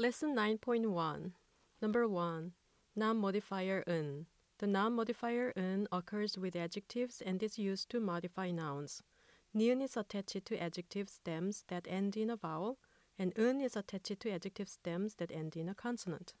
Lesson 9.1 Number 1. Noun modifier 은. The noun modifier 은 occurs with adjectives and is used to modify nouns. 니은 is attached to adjective stems that end in a vowel, and 은 is attached to adjective stems that end in a consonant.